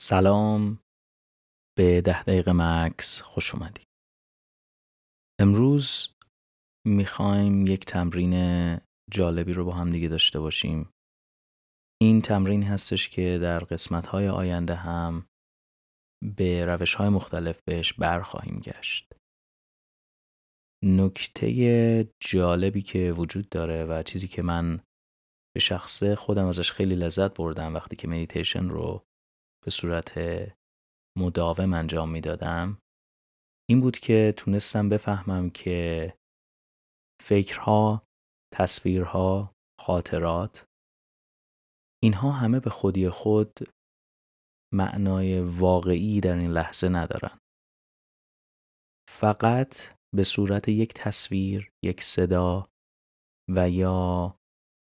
سلام. به ده دقیقه مکس خوش اومدی. امروز می‌خوایم یک تمرین جالبی رو با هم دیگه داشته باشیم. این تمرین هستش که در قسمت های آینده هم به روش های مختلف بهش برخواهیم گشت. نکته جالبی که وجود داره و چیزی که من به شخصه خودم ازش خیلی لذت بردم وقتی که مدیتیشن رو به صورت مداوم انجام می‌دادم این بود که تونستم بفهمم که فکرها، تصویرها، خاطرات اینها همه به خودی خود معنای واقعی در این لحظه ندارن. فقط به صورت یک تصویر، یک صدا و یا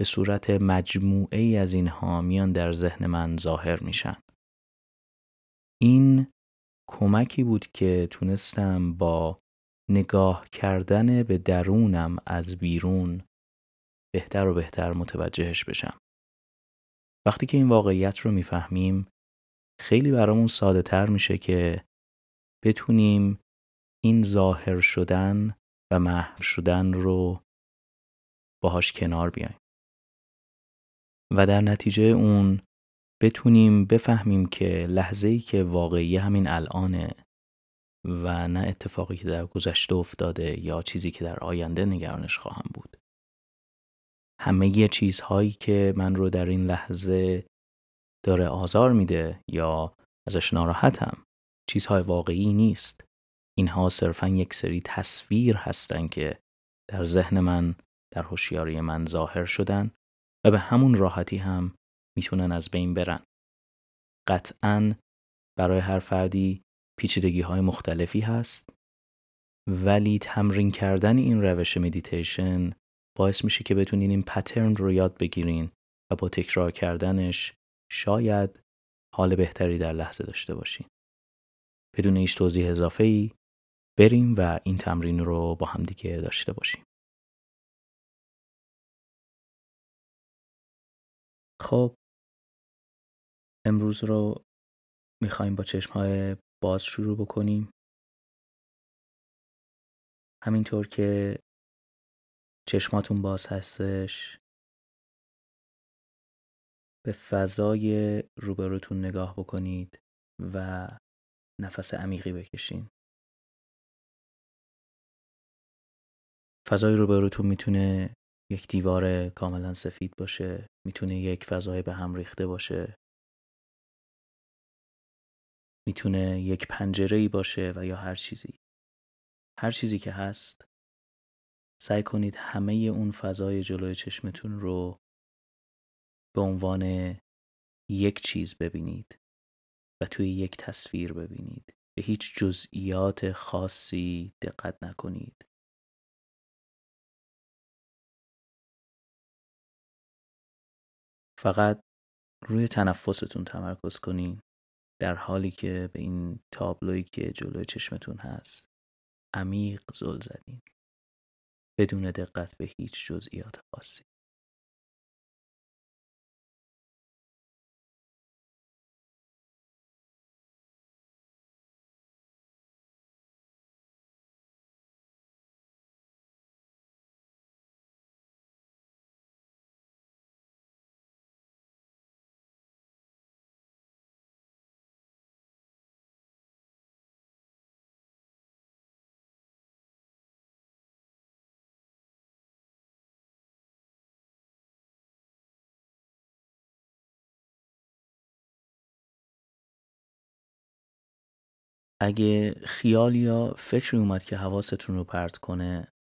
به صورت مجموعه ای از اینها میان در ذهن من ظاهر میشن. این کمکی بود که تونستم با نگاه کردن به درونم از بیرون بهتر و بهتر متوجهش بشم. وقتی که این واقعیت رو می‌فهمیم خیلی برامون ساده تر میشه که بتونیم این ظاهر شدن و محو شدن رو باهاش کنار بیایم. و در نتیجه اون بتونیم بفهمیم که لحظه ای که واقعی همین الانه و نه اتفاقی که در گذشته افتاده یا چیزی که در آینده نگرانش خواهم بود. همه چیزهایی که من رو در این لحظه داره آزار میده یا ازش ناراحتم چیزهای واقعی نیست. اینها صرفا یک سری تصویر هستن که در ذهن من در هوشیاری من ظاهر شدن و به همون راحتی هم می‌تونن از بین برن. قطعا برای هر فردی پیچیدگی های مختلفی هست ولی تمرین کردن این روش مدیتیشن باعث میشه که بتونین این پترن رو یاد بگیرین و با تکرار کردنش شاید حال بهتری در لحظه داشته باشین. بدون هیچ توضیح اضافه ای بریم و این تمرین رو با هم دیگه داشته باشیم. خب امروز رو می‌خوایم با چشمهای باز شروع بکنیم. همینطور که چشماتون باز هستش به فضای روبروتون نگاه بکنید و نفس عمیقی بکشین. فضای روبروتون می‌تونه یک دیوار کاملا سفید باشه می‌تونه یک فضای به هم ریخته باشه. می‌تونه یک پنجره ای باشه و یا هر چیزی. هر چیزی که هست سعی کنید همه اون فضای جلوی چشمتون رو به عنوان یک چیز ببینید و توی یک تصویر ببینید. به هیچ جزئیات خاصی دقت نکنید. فقط روی تنفستون تمرکز کنین در حالی که به این تابلویی که جلوی چشمتون هست عمیق زل زدین. بدون دقت به هیچ جزئیات خاصی. اگه خیال یا فکری اومد که حواستون رو پرت کنه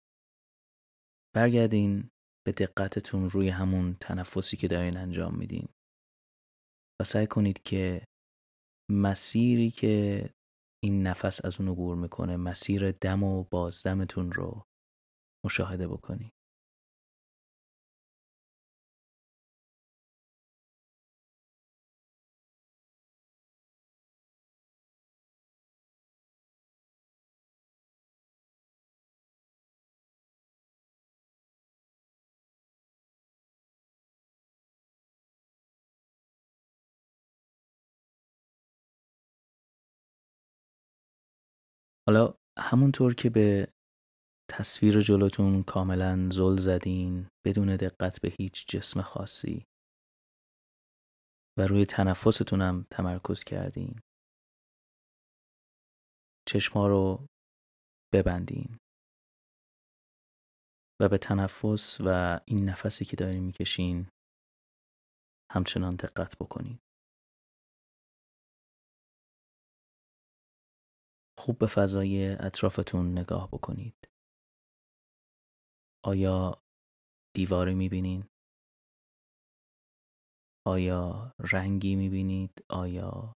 برگردین به دقتتون روی همون تنفسی که دارین انجام میدین. و سعی کنید که مسیری که این نفس از اون عبور می‌کنه مسیر دم و بازدمتون رو مشاهده بکنید حالا همونطور که به تصویر جلوتون کاملا زل زدین بدون دقت به هیچ جسم خاصی و روی تنفستونم تمرکز کردین. چشما رو ببندین. و به تنفس و این نفسی که دارین می‌کشین همچنان دقت بکنید خوب به فضای اطرافتون نگاه بکنید آیا دیواری می‌بینین؟ آیا رنگی می‌بینید؟ آیا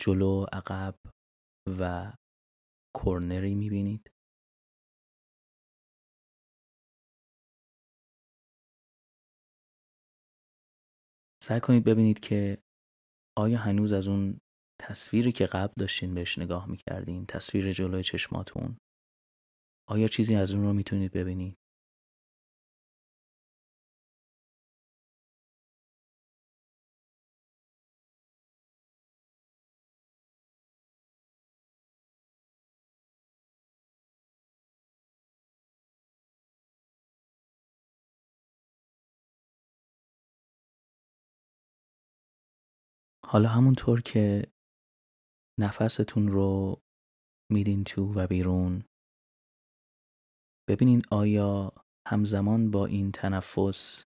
جلو عقب و کرنری می‌بینید؟ سعی کنید ببینید که آیا هنوز از اون تصویری که قبل داشتین بهش نگاه می‌کردین تصویر جلوی چشماتون آیا چیزی از اون رو می‌تونید ببینید؟ حالا همونطور که نفستون رو میدین تو و بیرون. ببینین آیا همزمان با این تنفس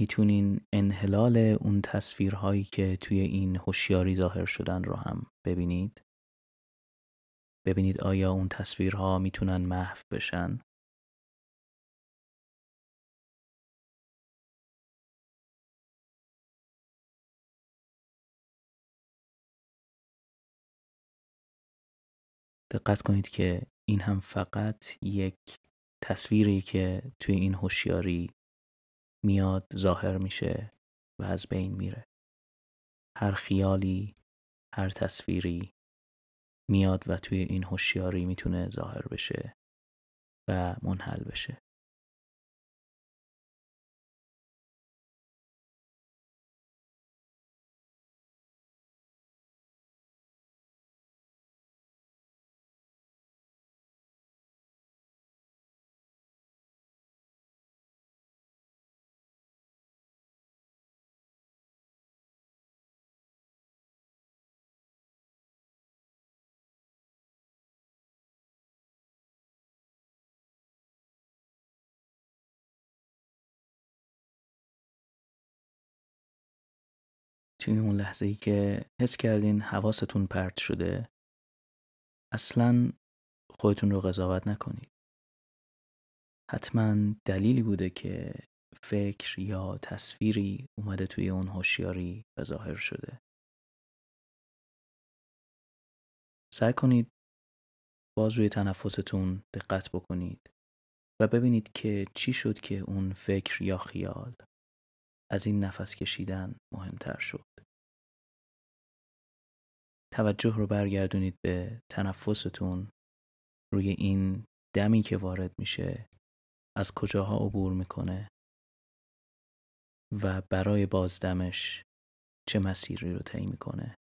می‌تونین انحلال اون تصویرهایی که توی این هوشیاری ظاهر شدن رو هم ببینید؟ ببینید آیا اون تصویرها می‌تونن محو بشن؟ دقت کنید که این هم فقط یک تصویری که توی این هوشیاری میاد ظاهر میشه و از بین میره. هر خیالی هر تصویری میاد و توی این هوشیاری می‌تونه ظاهر بشه و منحل بشه. توی اون لحظه ای که حس کردین حواستون پرت شده اصلا خودتون رو قضاوت نکنید حتما دلیلی بوده که فکر یا تصویری اومده توی اون هوشیاری به ظاهر شده سعی کنید باز روی تنفستون دقت بکنید و ببینید که چی شد که اون فکر یا خیال از این نفس کشیدن مهمتر شد. توجه رو برگردونید به تنفستون روی این دمی که وارد میشه. از کجاها عبور می‌کنه؟ و برای بازدمش چه مسیری رو طی می‌کنه؟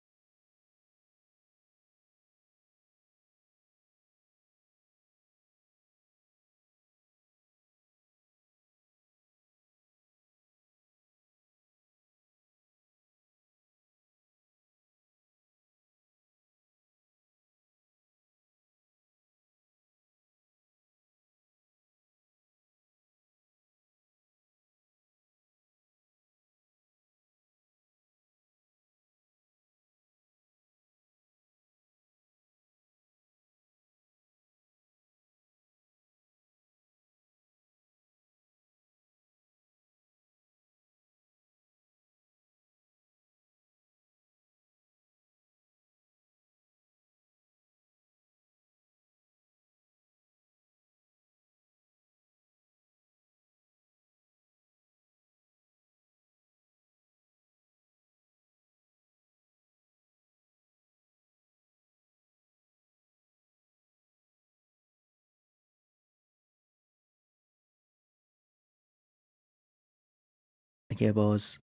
اگه باز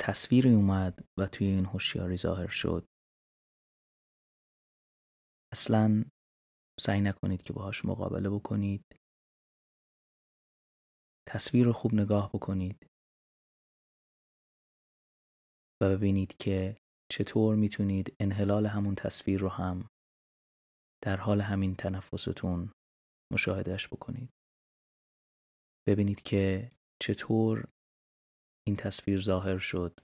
تصویری اومد و توی این هوشیاری ظاهر شد. اصلا سعی نکنید که باهاش مقابله بکنید. تصویر رو خوب نگاه بکنید. و ببینید که چطور می‌تونید انحلال همون تصویر رو هم در حال همین تنفستون مشاهدهش بکنید. ببینید که چطور این تصویر ظاهر شد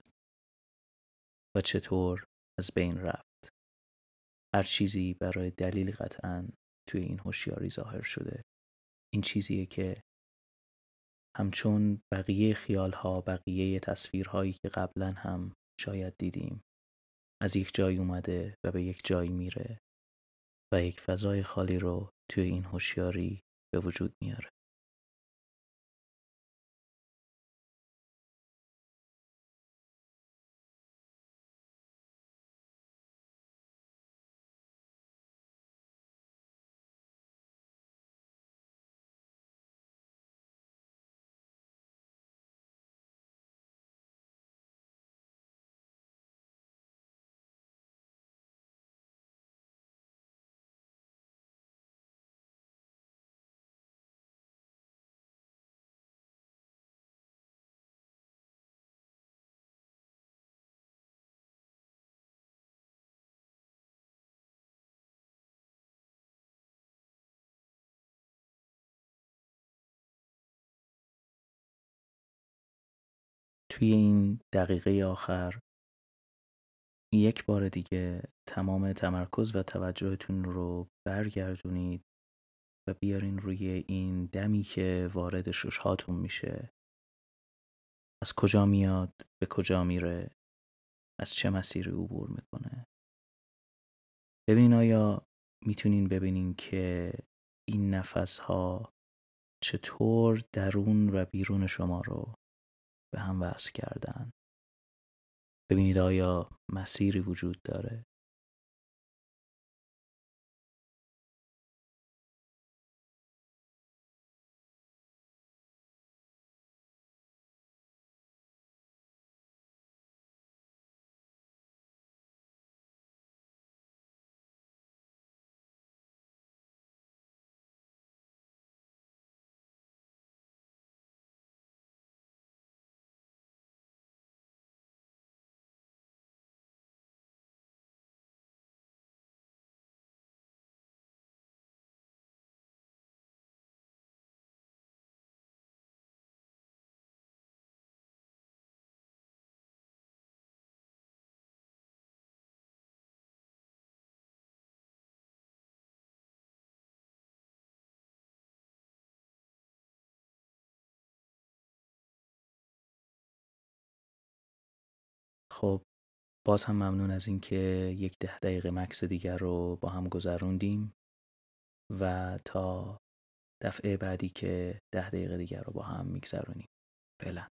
و چطور از بین رفت. هر چیزی برای دلیل قطعا توی این هوشیاری ظاهر شده. این چیزیه که همچون بقیه خیالها بقیه تصویرهایی که قبلا هم شاید دیدیم از یک جای اومده و به یک جایی میره و یک فضای خالی رو توی این هوشیاری به وجود میاره. توی این دقیقه آخر یک بار دیگه تمام تمرکز و توجهتون رو برگردونید و بیارین روی این دمی که وارد ششهاتون میشه. از کجا میاد؟ به کجا میره؟ از چه مسیری عبور می‌کنه؟ ببینین آیا می‌تونین ببینین که این نفس ها چطور درون و بیرون شما رو به هم وصل کردن. ببینید آیا مسیری وجود داره؟ خب باز هم ممنون از اینکه یک ده دقیقه مکس دیگر رو با هم گذروندیم و تا دفعه بعدی که ده دقیقه دیگر رو با هم میگذرونیم. فعلا.